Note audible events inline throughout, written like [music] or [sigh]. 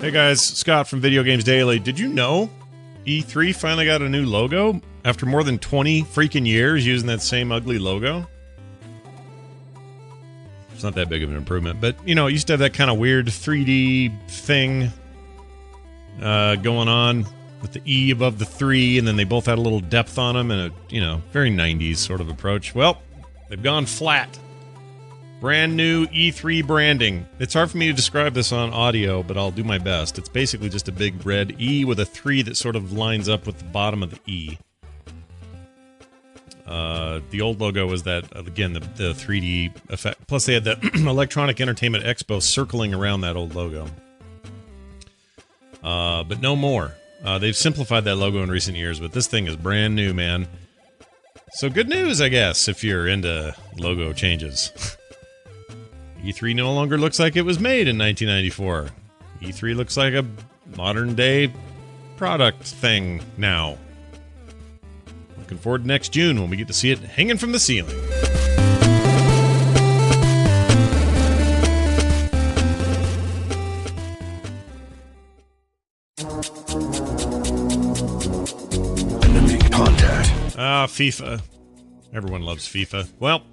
Hey guys, Scott from Video Games Daily. Did you know E3 finally got a new logo after more than 20 freaking years using that same ugly logo? It's not that big of an improvement, but you know, it used to have that kind of weird 3D thing uh, going on with the E above the three, and then they both had a little depth on them and a you know very 90s sort of approach. Well, they've gone flat. Brand new E3 branding. It's hard for me to describe this on audio, but I'll do my best. It's basically just a big red E with a three that sort of lines up with the bottom of the E. Uh, the old logo was that again the, the 3D effect. Plus, they had the [clears throat] Electronic Entertainment Expo circling around that old logo. Uh, but no more. Uh, they've simplified that logo in recent years, but this thing is brand new, man. So good news, I guess, if you're into logo changes. [laughs] E3 no longer looks like it was made in 1994. E3 looks like a modern day product thing now. Looking forward to next June when we get to see it hanging from the ceiling. Contact. Ah, FIFA. Everyone loves FIFA. Well,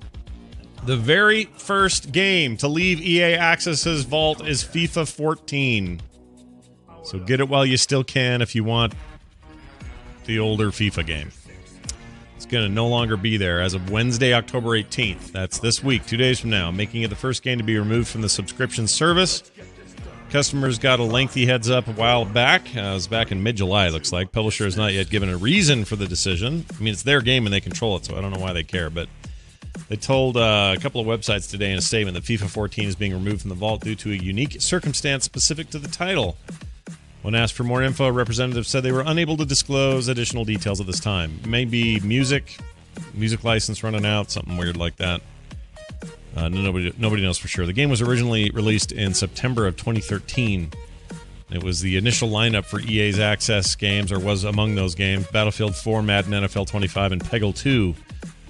the very first game to leave EA Access's vault is FIFA 14. So get it while you still can if you want the older FIFA game. It's going to no longer be there as of Wednesday, October 18th. That's this week, two days from now, making it the first game to be removed from the subscription service. Customers got a lengthy heads up a while back. Uh, it was back in mid July, it looks like. Publisher has not yet given a reason for the decision. I mean, it's their game and they control it, so I don't know why they care. But they told uh, a couple of websites today in a statement that FIFA 14 is being removed from the vault due to a unique circumstance specific to the title. When asked for more info, representatives said they were unable to disclose additional details at this time. Maybe music, music license running out, something weird like that. Uh, nobody, nobody knows for sure. The game was originally released in September of 2013. It was the initial lineup for EA's Access games, or was among those games. Battlefield 4, Madden NFL 25, and Peggle 2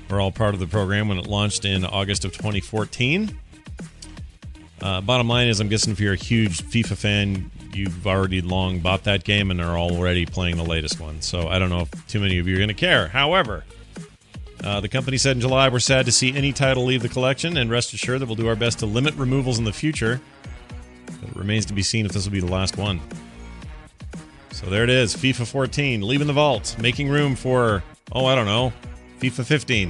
were all part of the program when it launched in August of 2014. Uh, bottom line is, I'm guessing if you're a huge FIFA fan, you've already long bought that game and are already playing the latest one. So I don't know if too many of you are going to care. However, uh, the company said in July, we're sad to see any title leave the collection, and rest assured that we'll do our best to limit removals in the future. But it remains to be seen if this will be the last one. So there it is FIFA 14, leaving the vault, making room for, oh, I don't know, FIFA 15.